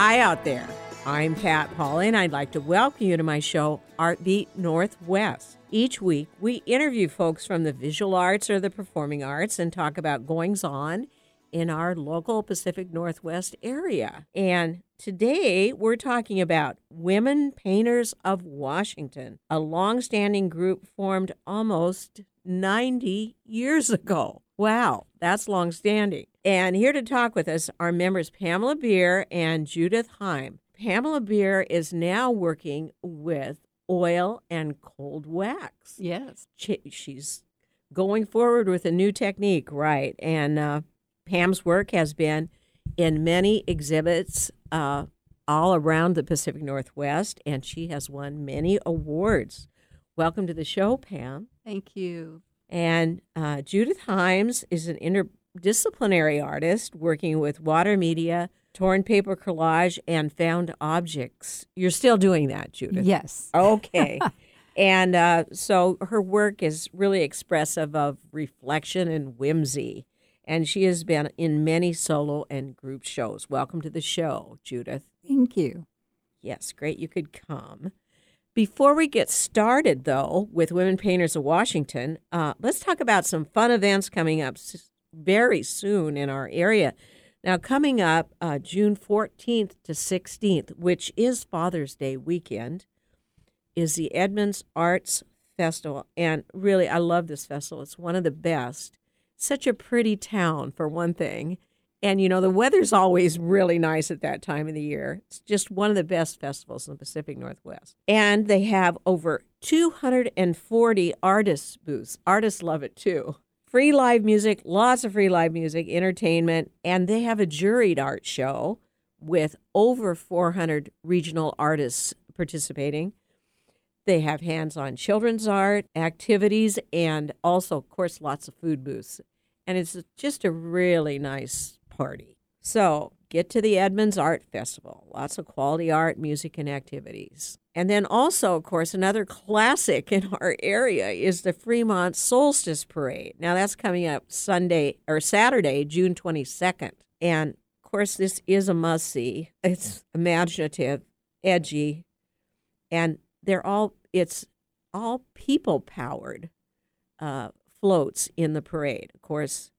Hi out there. I'm Pat Pauley, and I'd like to welcome you to my show, Artbeat Northwest. Each week, we interview folks from the visual arts or the performing arts and talk about goings on in our local Pacific Northwest area. And today, we're talking about Women Painters of Washington, a long-standing group formed almost 90 years ago. Wow, that's long-standing. And here to talk with us are members Pamela Beer and Judith Heim. Pamela Beer is now working with oil and cold wax. Yes. She, she's going forward with a new technique, right? And uh, Pam's work has been in many exhibits uh, all around the Pacific Northwest, and she has won many awards. Welcome to the show, Pam. Thank you. And uh, Judith Heim is an interdisciplinary artist working with water media, torn paper collage, and found objects. You're still doing that, Judith? Yes. Okay. and uh, so her work is really expressive of reflection and whimsy. And she has been in many solo and group shows. Welcome to the show, Judith. Thank you. Yes, great you could come. Before we get started, though, with Women Painters of Washington, uh, let's talk about some fun events coming up very soon in our area. Now, coming up uh, June 14th to 16th, which is Father's Day weekend, is the Edmonds Arts Festival. And really, I love this festival. It's one of the best. Such a pretty town, for one thing. And, you know, the weather's always really nice at that time of the year. It's just one of the best festivals in the Pacific Northwest. And they have over 240 artists' booths. Artists love it too. Free live music, lots of free live music, entertainment, and they have a juried art show with over 400 regional artists participating. They have hands on children's art, activities, and also, of course, lots of food booths. And it's just a really nice party. So get to the Edmonds Art Festival. Lots of quality art, music, and activities. And then also, of course, another classic in our area is the Fremont Solstice Parade. Now that's coming up Sunday or Saturday, June 22nd. And of course, this is a must see. It's imaginative, edgy, and they're all it's all people powered uh, floats in the parade. Of course,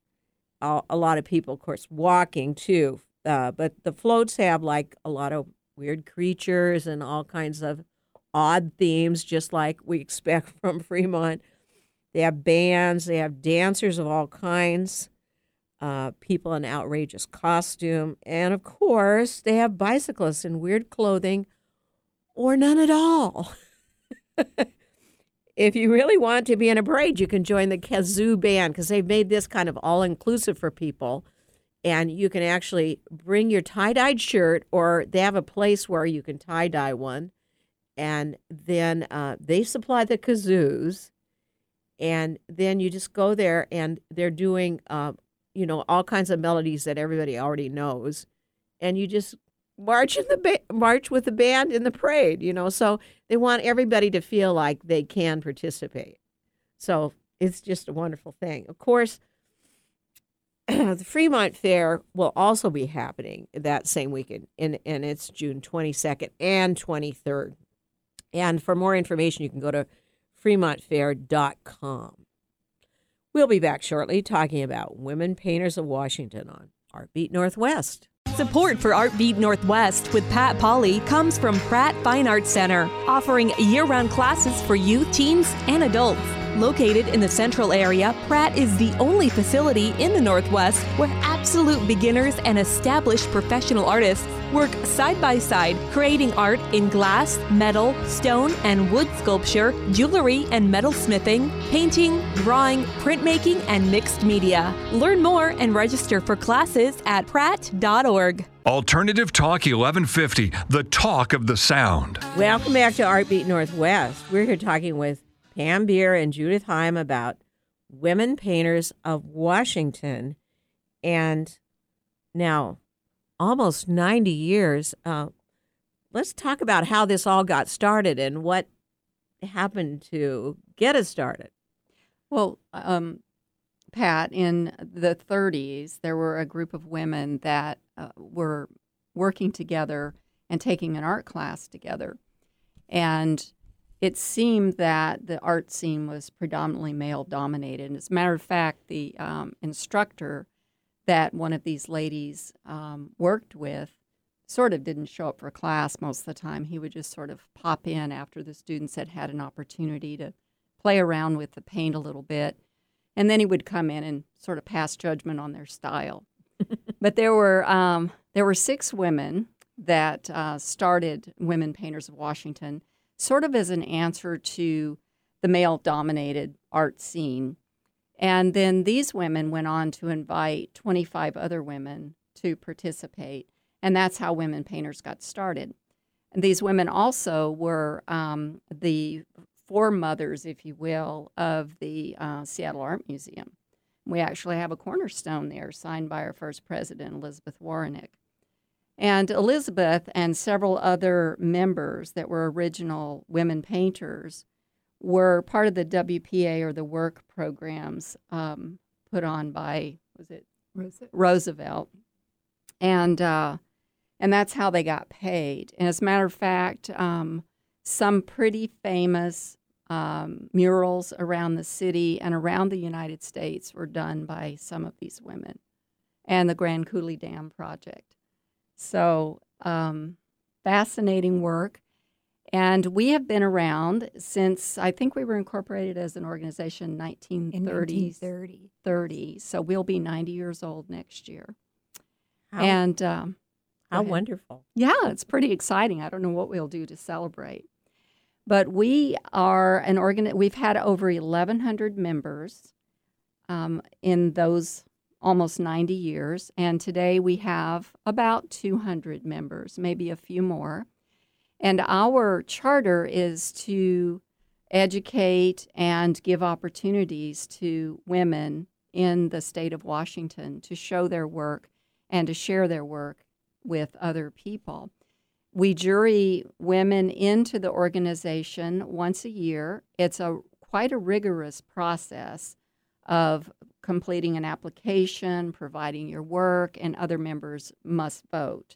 a, a lot of people, of course, walking too. Uh, but the floats have like a lot of weird creatures and all kinds of odd themes, just like we expect from Fremont. They have bands, they have dancers of all kinds, uh, people in outrageous costume, and of course, they have bicyclists in weird clothing or none at all. if you really want to be in a parade, you can join the Kazoo band because they've made this kind of all inclusive for people. And you can actually bring your tie dyed shirt, or they have a place where you can tie dye one. And then uh, they supply the kazoos. And then you just go there, and they're doing, uh, you know, all kinds of melodies that everybody already knows. And you just march in the ba- march with the band in the parade, you know. So they want everybody to feel like they can participate. So it's just a wonderful thing. Of course, the Fremont Fair will also be happening that same weekend, and, and it's June 22nd and 23rd. And for more information, you can go to fremontfair.com. We'll be back shortly talking about Women Painters of Washington on Artbeat Northwest. Support for Artbeat Northwest with Pat Polly comes from Pratt Fine Arts Center, offering year round classes for youth, teens, and adults. Located in the central area, Pratt is the only facility in the Northwest where absolute beginners and established professional artists work side by side, creating art in glass, metal, stone, and wood sculpture, jewelry and metal smithing, painting, drawing, printmaking, and mixed media. Learn more and register for classes at pratt.org. Alternative Talk 1150, the talk of the sound. Welcome back to Artbeat Northwest. We're here talking with Pam Beer and Judith Heim about women painters of Washington. And now, almost 90 years. Uh, let's talk about how this all got started and what happened to get us started. Well, um, Pat, in the 30s, there were a group of women that uh, were working together and taking an art class together. And it seemed that the art scene was predominantly male dominated. And as a matter of fact, the um, instructor that one of these ladies um, worked with sort of didn't show up for class most of the time. He would just sort of pop in after the students had had an opportunity to play around with the paint a little bit. And then he would come in and sort of pass judgment on their style. but there were um, there were six women that uh, started Women Painters of Washington, sort of as an answer to the male dominated art scene. And then these women went on to invite 25 other women to participate. And that's how Women Painters got started. And these women also were um, the foremothers, if you will, of the uh, Seattle Art Museum. We actually have a cornerstone there signed by our first president, Elizabeth Warhanik. And Elizabeth and several other members that were original women painters were part of the WPA or the work programs um, put on by, was it Roosevelt. Roosevelt? And, uh, and that's how they got paid. And as a matter of fact, um, some pretty famous um, murals around the city and around the United States were done by some of these women, and the Grand Coulee Dam project. So, um, fascinating work. And we have been around since I think we were incorporated as an organization in In 1930. 1930. 30. So we'll be 90 years old next year. How, and um, how wonderful. yeah, it's pretty exciting. I don't know what we'll do to celebrate. But we are an organ. We've had over 1,100 members um, in those almost 90 years, and today we have about 200 members, maybe a few more. And our charter is to educate and give opportunities to women in the state of Washington to show their work and to share their work with other people. We jury women into the organization once a year. It's a quite a rigorous process of completing an application, providing your work, and other members must vote.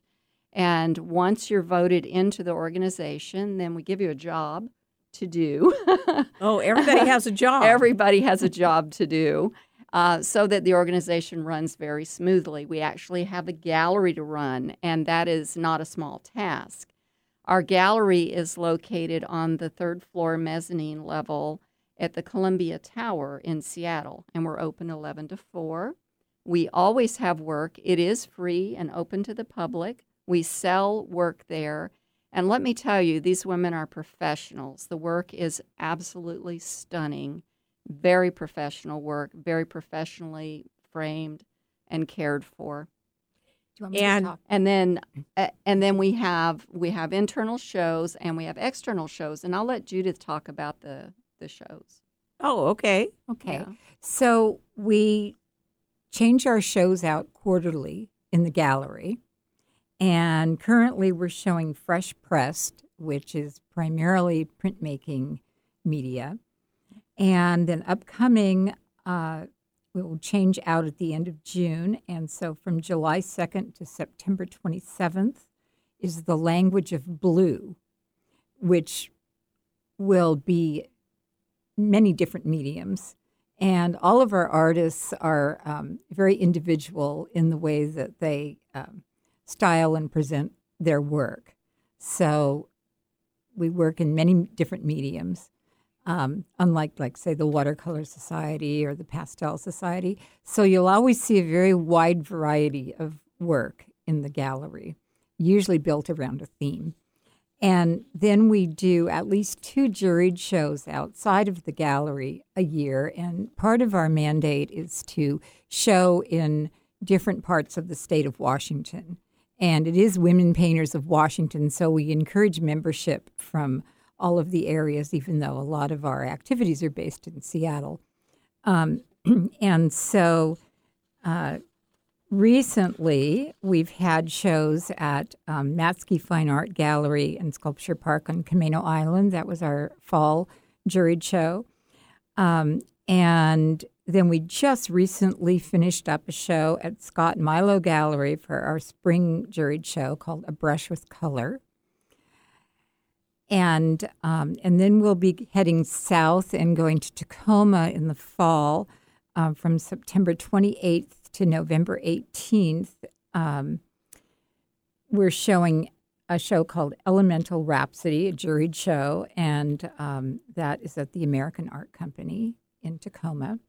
And once you're voted into the organization, then we give you a job to do. Oh, everybody has a job. Everybody has a job to do uh, so that the organization runs very smoothly. We actually have a gallery to run, and that is not a small task. Our gallery is located on the third floor mezzanine level at the Columbia Tower in Seattle, and we're open 11 to 4. We always have work. It is free and open to the public. We sell work there. And let me tell you, these women are professionals. The work is absolutely stunning, very professional work, very professionally framed and cared for. Do you want me And- to talk? And then, uh, and then we have we have internal shows and we have external shows. And I'll let Judith talk about the the shows. Oh, okay. Okay. Yeah. So we change our shows out quarterly in the gallery. And currently we're showing Fresh Pressed, which is primarily printmaking media. And then upcoming, uh, we will change out at the end of June. And so from July 2nd to September 27th is The Language of Blue, which will be many different mediums. And all of our artists are um, very individual in the way that they um, style and present their work. So we work in many different mediums, um, unlike, like, say, the Watercolor Society or the Pastel Society. So you'll always see a very wide variety of work in the gallery, usually built around a theme. And then we do at least two juried shows outside of the gallery a year. And part of our mandate is to show in different parts of the state of Washington. And it is Women Painters of Washington, so we encourage membership from all of the areas, even though a lot of our activities are based in Seattle. Um, and so uh, recently we've had shows at um, Matzke Fine Art Gallery and Sculpture Park on Camano Island. That was our fall juried show. Um, and then we just recently finished up a show at Scott Milo Gallery for our spring juried show called A Brush with Color. And um, and then we'll be heading south and going to Tacoma in the fall um, from September 28th to November 18th. Um, we're showing a show called Elemental Rhapsody, a juried show, and um, that is at the American Art Company in Tacoma.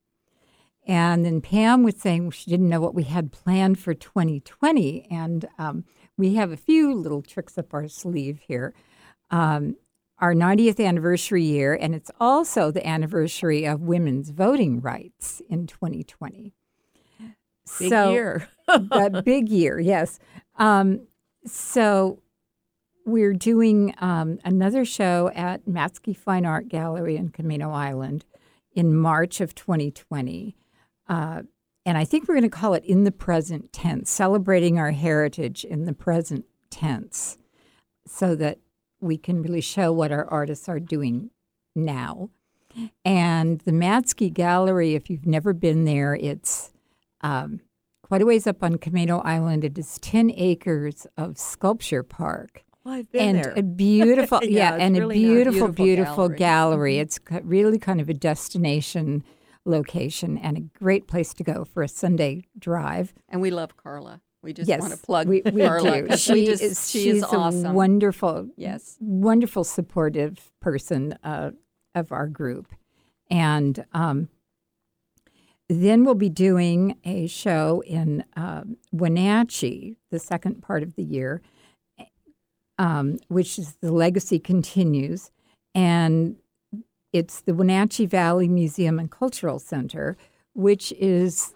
And then Pam was saying she didn't know what we had planned for 2020. And um, we have a few little tricks up our sleeve here. Um, our 90th anniversary year, and it's also the anniversary of women's voting rights in 2020. Big so, year. big year, yes. Um, so we're doing um, another show at Matzke Fine Art Gallery in Camano Island in March of 2020. Uh, and I think we're going to call it In the Present Tense, celebrating our heritage in the present tense, so that we can really show what our artists are doing now. And the Matzke Gallery, if you've never been there, it's um, quite a ways up on Camano Island. It is 10 acres of sculpture park. Well, I've been and there. a beautiful, Yeah, yeah, and really a beautiful, Beautiful beautiful gallery. gallery. It's really kind of a destination location and a great place to go for a Sunday drive. And we love Carla. We just yes, want to plug we, we Carla. do. She we just, is she she's is awesome. a wonderful, yes. wonderful supportive person uh, of our group, and um, then we'll be doing a show in um Wenatchee the second part of the year, um, which is the legacy continues, and it's the Wenatchee Valley Museum and Cultural Center, which is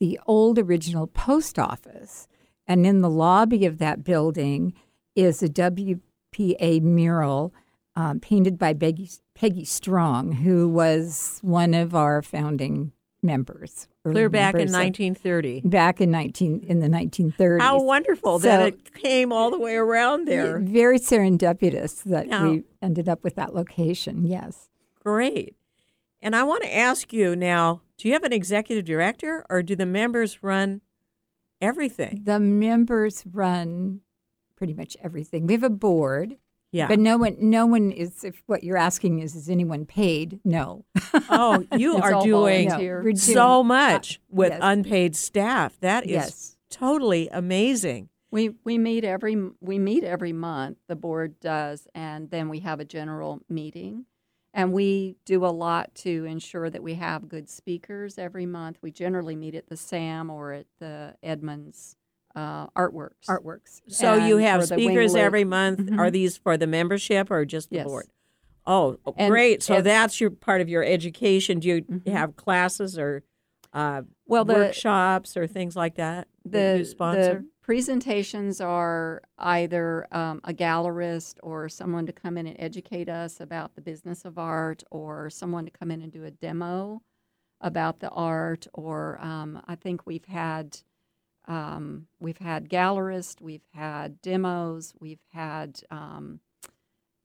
the old original post office. And in the lobby of that building is a WPA mural um, painted by Peggy, Peggy Strong, who was one of our founding members. Clear back in members of- 1930. Back in 19 in the 1930s. How wonderful that it came all the way around there. Very serendipitous that Yeah. we ended up with that location. Yes. Great. And I want to ask you now do you have an executive director or do the members run everything? The members run pretty much everything. We have a board, Yeah. but no one, no one is. If what you're asking is, is anyone paid? No. oh, you are all doing volunteer. so much uh, with yes. unpaid staff. That is Yes. totally amazing. We we meet every we meet every month. The board does, and then we have a general meeting, and we do a lot to ensure that we have good speakers every month. We generally meet at the Sam or at the Edmonds uh, Artworks. Artworks. So you have the speakers every month. Mhm. Are these for the membership or just the Yes. board? Oh, oh, And- great. So that's your part of your education. Do you Mhm. have classes or uh, Well, the workshops or things like that? that you the sponsor? the presentations are either um, a gallerist or someone to come in and educate us about the business of art, or someone to come in and do a demo about the art. Or um, I think we've had um, we've had gallerists, we've had demos, we've had um,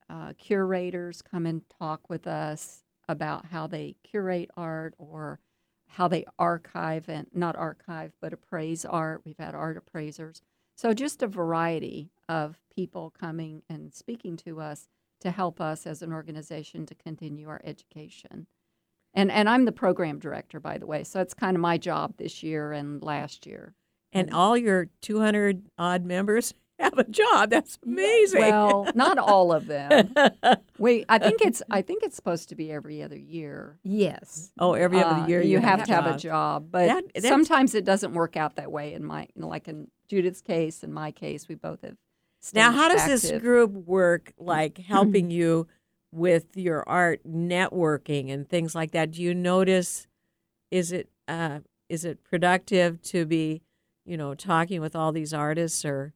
uh, curators come and talk with us about how they curate art or how they archive and not archive but appraise art. We've had art appraisers. So just a variety of people coming and speaking to us to help us as an organization to continue our education. And and I'm the program director by the way. So it's kind of my job this year and last year. And all your 200 odd members have a job. That's amazing. Well, not all of them. Wait, I think it's I think it's supposed to be every other year. Yes. oh, every other Uh, year you, have, a to have a job. job, but That- sometimes it doesn't work out that way. In my, you know, like in Judith's case, in my case, we both have. Now, how does this group work, like helping you with your art networking and things like that? Do you notice is it uh, is it productive to be, you know, talking with all these artists, or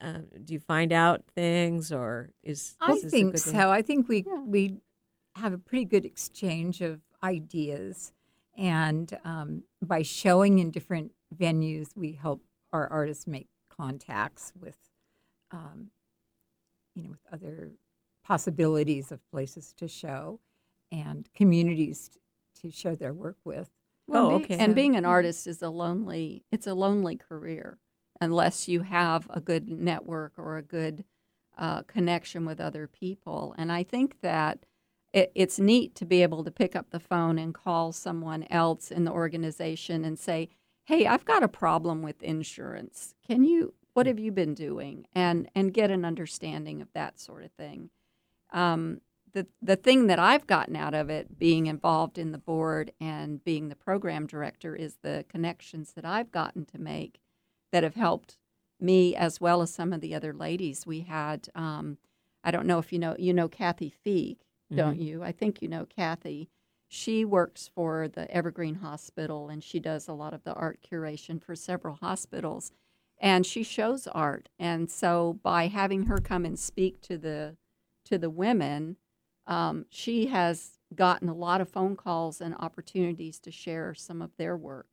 uh, do you find out things, or is I is this a think good so. thing? I think we Yeah. we have a pretty good exchange of ideas, and um, by showing in different venues, we help our artists make contacts with, um, you know, with other possibilities of places to show and communities to show their work with. Oh, okay. And being an artist is a lonely. It's a lonely career unless you have a good network or a good uh, connection with other people. And I think that it, it's neat to be able to pick up the phone and call someone else in the organization and say, "Hey, I've got a problem with insurance. Can you? What have you been doing?" And and get an understanding of that sort of thing. Um, the the thing that I've gotten out of it, being involved in the board and being the program director, is the connections that I've gotten to make that have helped me as well as some of the other ladies. We had, um, I don't know if you know, you know Kathy Feig, don't you? I think you know Kathy. She works for the Evergreen Hospital and she does a lot of the art curation for several hospitals. And she shows art. And so by having her come and speak to the to the women, um, she has gotten a lot of phone calls and opportunities to share some of their work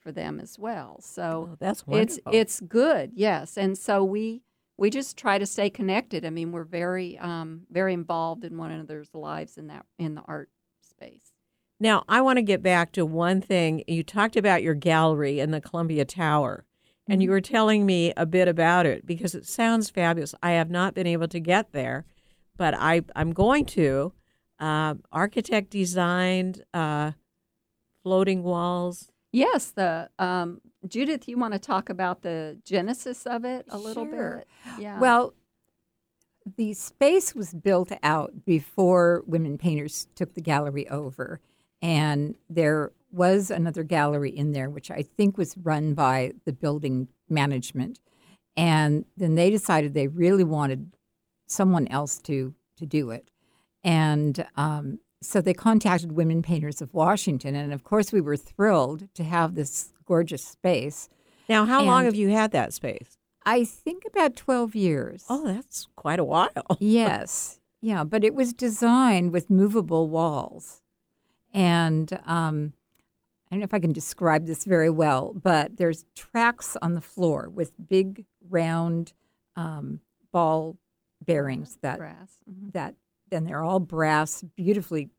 for them as well. So Oh, that's it's wonderful. it's good, yes. And so we we just try to stay connected. I mean, we're very um, very involved in one another's lives in that in the art space. Now, I want to get back to one thing. You talked about your gallery in the Columbia Tower, and Mm-hmm. you were telling me a bit about it because it sounds fabulous. I have not been able to get there, but I, I'm going to. Uh, architect designed uh, floating walls. Yes, the um, Judith, you want to talk about the genesis of it a little Sure. bit? Yeah. Well, the space was built out before women painters took the gallery over. And there was another gallery in there, which I think was run by the building management. And then they decided they really wanted someone else to, to do it. And um, so they contacted Women Painters of Washington. And of course, we were thrilled to have this gorgeous space. Now, how long have you had that space? I think about 12 years. Oh, that's quite a while. yes. Yeah, but it was designed with movable walls. And um, I don't know if I can describe this very well, but there's tracks on the floor with big round um, ball bearings that brass. Mhm. that then they're all brass, beautifully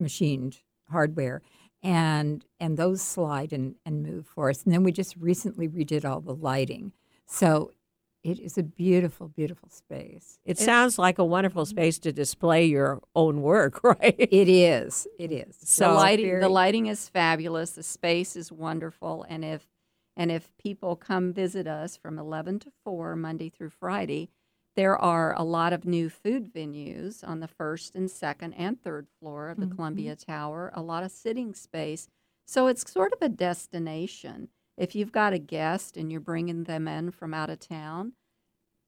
machined hardware, and and those slide and, and move for us. And then we just recently redid all the lighting, so it is a beautiful, beautiful space. It sounds like a wonderful space to display your own work, right? It is. It is. So the lighting very- the lighting is fabulous. The space is wonderful, and if and if people come visit us from eleven to four Monday through Friday, there are a lot of new food venues on the first and second and third floor of the Mm-hmm. Columbia Tower. A lot of sitting space, so it's sort of a destination. If you've got a guest and you're bringing them in from out of town,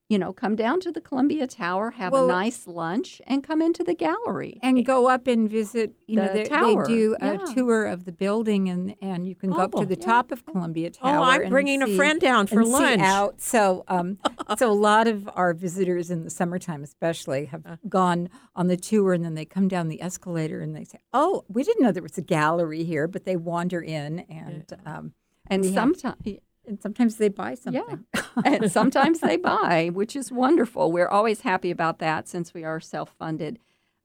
you know, come down to the Columbia Tower, have Well- a nice lunch, and come into the gallery. and go up and visit. You know, The they, they tower, do a yeah. tour of the building, and and you can go up Oh, to the yeah. top of Columbia Tower. Oh, Tower. I'm and bringing a friend down for and see lunch. out. So, um, so a lot of our visitors in the summertime, especially, have Uh. gone on the tour, and then they come down the escalator, and they say, "Oh, we didn't know there was a gallery here," but they wander in, and um, and we have- sometimes and sometimes they buy something. Yeah. and sometimes they buy, which is wonderful. We're always happy about that since we are self-funded.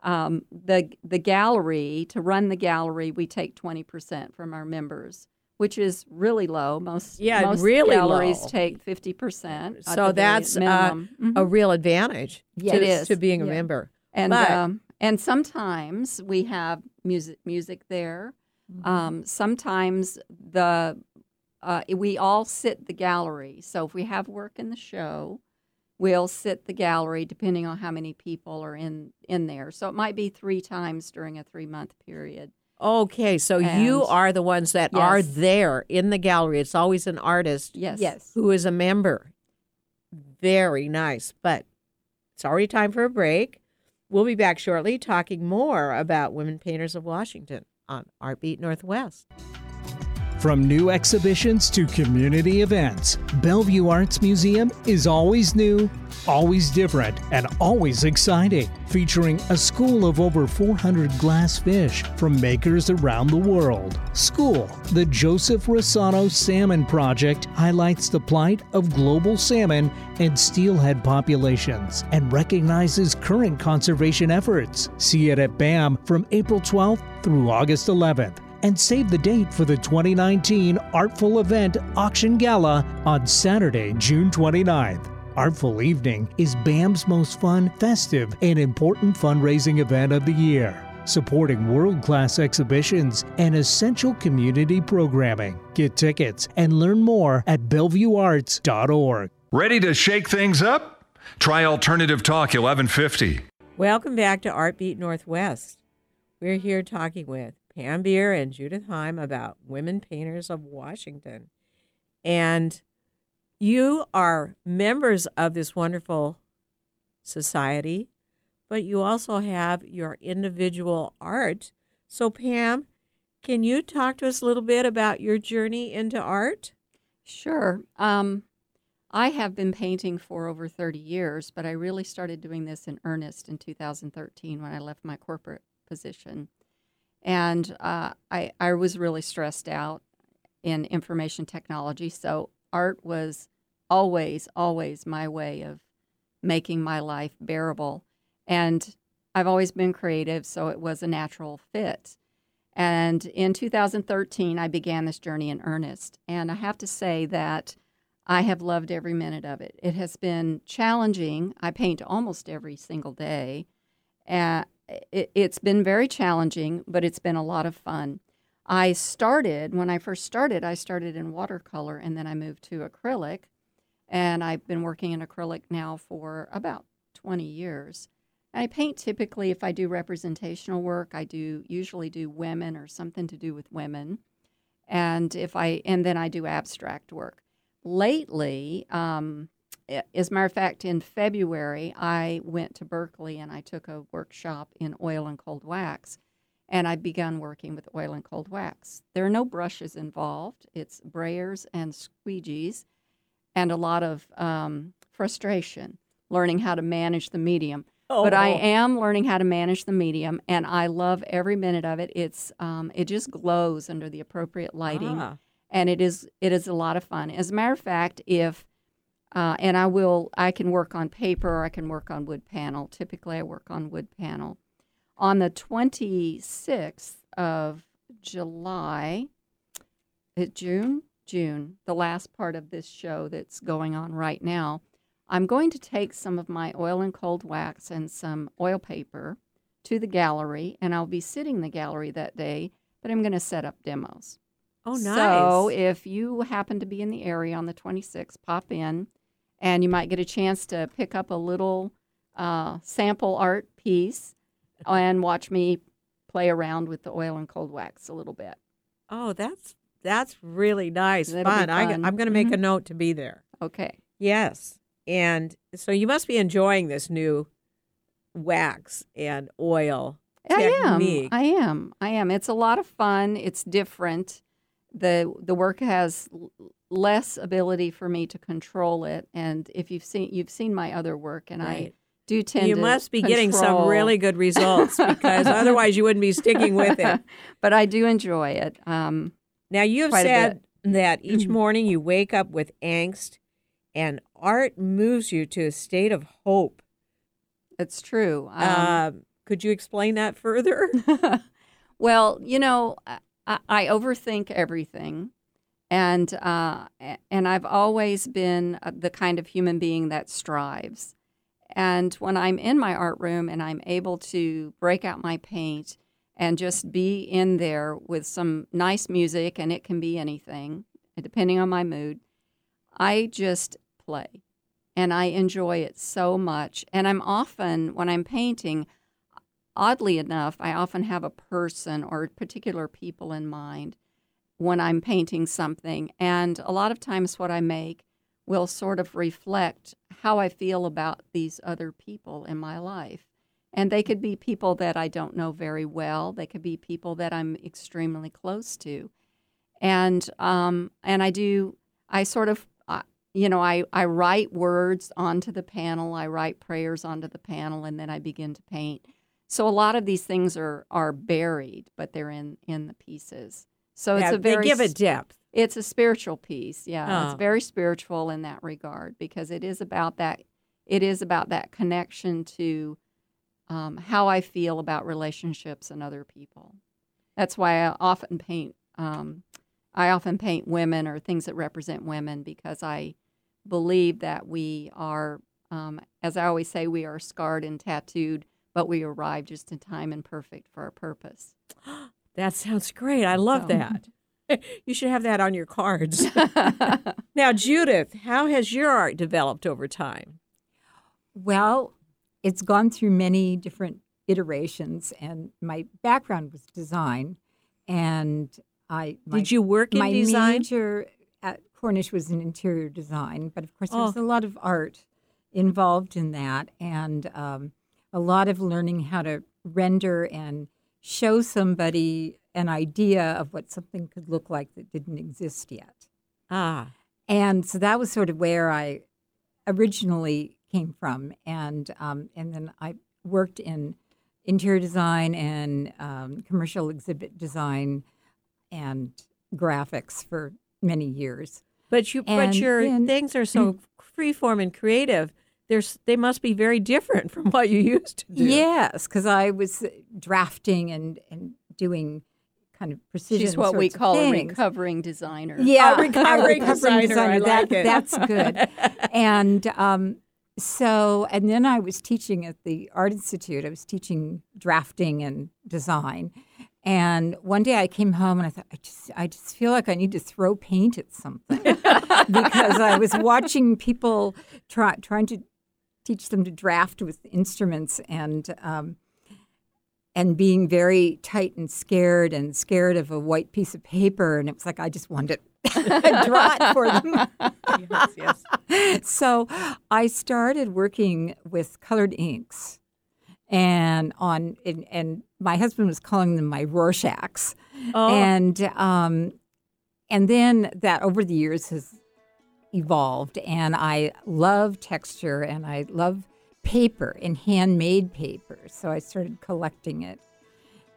Um, the the gallery to run the gallery, we take twenty percent from our members, which is really low. Most Yeah, most really galleries low. take fifty percent. So that's uh, a real advantage Yes. to, It is. to being a Yeah. member. and but- um, and sometimes we have music music there. Um, sometimes the uh, we all sit the gallery. So if we have work in the show, we'll sit the gallery depending on how many people are in in there. So it might be three times during a three month period. Okay, so you are the ones that are there in the gallery. It's always an artist Yes. Yes. who is a member. Very nice. But it's already time for a break. We'll be back shortly talking more about Women Painters of Washington on Artbeat Northwest. From new exhibitions to community events, Bellevue Arts Museum is always new, always different, and always exciting. Featuring a school of over 400 glass fish from makers around the world. School, the Joseph Rossano Salmon Project, highlights the plight of global salmon and steelhead populations and recognizes current conservation efforts. See it at BAM from April 12th through August 11th. And save the date for the 2019 Artful Event Auction Gala on Saturday, June 29th. Artful Evening is BAM's most fun, festive, and important fundraising event of the year, supporting world class exhibitions and essential community programming. Get tickets and learn more at BellevueArts.org. Ready to shake things up? Try Alternative Talk 1150. Welcome back to Art Beat Northwest. We're here talking with Pam Beer and Judith Heim about Women Painters of Washington. And you are members of this wonderful society, but you also have your individual art. So, Pam, can you talk to us a little bit about your journey into art? Sure. Um, I have been painting for over 30 years, but I really started doing this in earnest in 2013 when I left my corporate position. And uh, I, I was really stressed out in information technology. So art was always, always my way of making my life bearable. And I've always been creative, so it was a natural fit. And in 2013, I began this journey in earnest. And I have to say that I have loved every minute of it. It has been challenging. I paint almost every single day. Uh, it, it's been very challenging, but it's been a lot of fun. I started, when I first started, I started in watercolor and then I moved to acrylic. And I've been working in acrylic now for about 20 years. I paint typically, if I do representational work, I do usually do women or something to do with women. And if I, and then I do abstract work. Lately, um, as a matter of fact, in February, I went to Berkeley and I took a workshop in oil and cold wax. And I begun working with oil and cold wax. There are no brushes involved, it's brayers and squeegees, and a lot of um, frustration learning how to manage the medium. Oh. But I am learning how to manage the medium, and I love every minute of it. It's um, it just glows under the appropriate lighting, Ah. and it is it is a lot of fun. As a matter of fact, if uh, and I will I can work on paper or I can work on wood panel. Typically, I work on wood panel. On the 26th of July, uh, June, June, the last part of this show that's going on right now, I'm going to take some of my oil and cold wax and some oil paper to the gallery, and I'll be sitting in the gallery that day, but I'm going to set up demos. Oh, nice. So if you happen to be in the area on the 26th, pop in, and you might get a chance to pick up a little uh, sample art piece and watch me play around with the oil and cold wax a little bit. oh, that's that's really nice. That'll fun. I, fun. I'm going to make a Mhm. note to be there. Okay. Yes. And so you must be enjoying this new wax and oil I am. I am. I am. It's a lot of fun. It's different. The The work has less ability for me to control it. And if you've seen you've seen my other work, and I do tend to you must be getting some really good results because otherwise you wouldn't be sticking with it. but I do enjoy it. Um, Now you've said that each morning you wake up with angst and art moves you to a state of hope. it's true. Um, um, could you explain that further? well, you know, I, I overthink everything, and uh, and I've always been uh, the kind of human being that strives. And when I'm in my art room and I'm able to break out my paint and just be in there with some nice music, and it can be anything, depending on my mood, I just play. And I enjoy it so much. And I'm often, when I'm painting, oddly enough, I often have a person or particular people in mind when I'm painting something. And a lot of times, what I make will sort of reflect how I feel about these other people in my life. And they could be people that I don't know very well, they could be people that I'm extremely close to. And, um, and I do, I sort of, uh, you know, I, I write words onto the panel, I write prayers onto the panel, and then I begin to paint. So a lot of these things are are buried, but they're in in the pieces. So it's a very they give it depth. it's a spiritual piece. Yeah, Oh. it's very spiritual in that regard because it is about that. It is about that connection to um, how I feel about relationships and other people. That's why I often paint. Um, I often paint women or things that represent women because I believe that we are, um, as I always say, we are scarred and tattooed, but we arrived just in time and perfect for our purpose. That sounds great. I love So- that. you should have that on your cards. now, Judith, how has your art developed over time? Well, it's gone through many different iterations, and my background was design, and I my, Did you work in my design? major at Cornish was in interior design, but of course there was Oh. a lot of art involved in that, and um, a lot of learning how to render and show somebody an idea of what something could look like that didn't exist yet. Ah, And so that was sort of where I originally came from, and um, and then I worked in interior design and um, commercial exhibit design and graphics for many years. but you, but your things are so freeform and creative. There's, they must be very different from what you used to do. Yes, because I was drafting and and doing kind of precision. She's what we call a recovering designer. Yeah, A recovering designer, I like That, it. That's good. and um, so, and then I was teaching at the Art Institute. I was teaching drafting and design. And one day I came home and I thought, I just, I just feel like I need to throw paint at something because I was watching people try, trying to teach them to draft with instruments and um, and being very tight and scared and scared of a white piece of paper. And it was like I just wanted to draw it for them. yes, yes. so I started working with colored inks. And on and, and my husband was calling them my Rorschachs, Oh, and um, and then that over the years has evolved, and I love texture and I love paper and handmade paper, so I started collecting it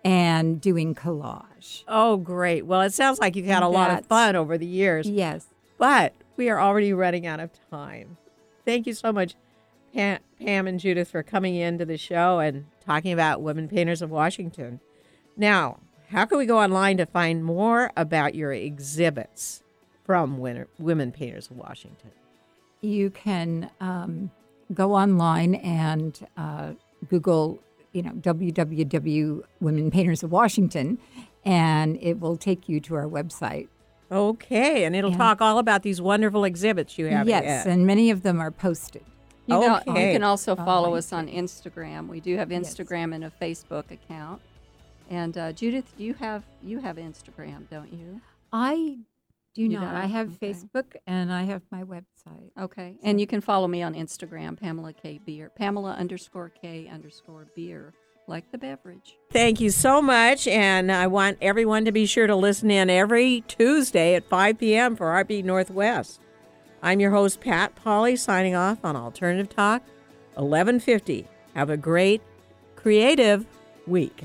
and doing collage. oh, great. Well, it sounds like you've had a lot of fun over the years. Yes. But we are already running out of time. Thank you so much, Pam, Pam and Judith, for coming into the show and talking about Women Painters of Washington. Now, how can we go online to find more about your exhibits from Win- Women Painters of Washington? you can um, go online and uh, Google, you know, www Women Painters of Washington, and it will take you to our website. Okay, and it'll Yeah. talk all about these wonderful exhibits you have. yes, at- and many of them are posted. You, can, Okay. you can also follow Online. us on Instagram. We do have Yes. Instagram and a Facebook account. And uh, Judith, you have you have Instagram, don't you? I do You not. I have Okay. Facebook and I have my website. Okay. And you can follow me on Instagram, Pamela K Beer, Pamela underscore K underscore Beer, like the beverage. Thank you so much. And I want everyone to be sure to listen in every Tuesday at 5 p.m. for Artbeat Northwest. I'm your host, Pat Polly, signing off on Alternative Talk, 1150. Have a great, creative week.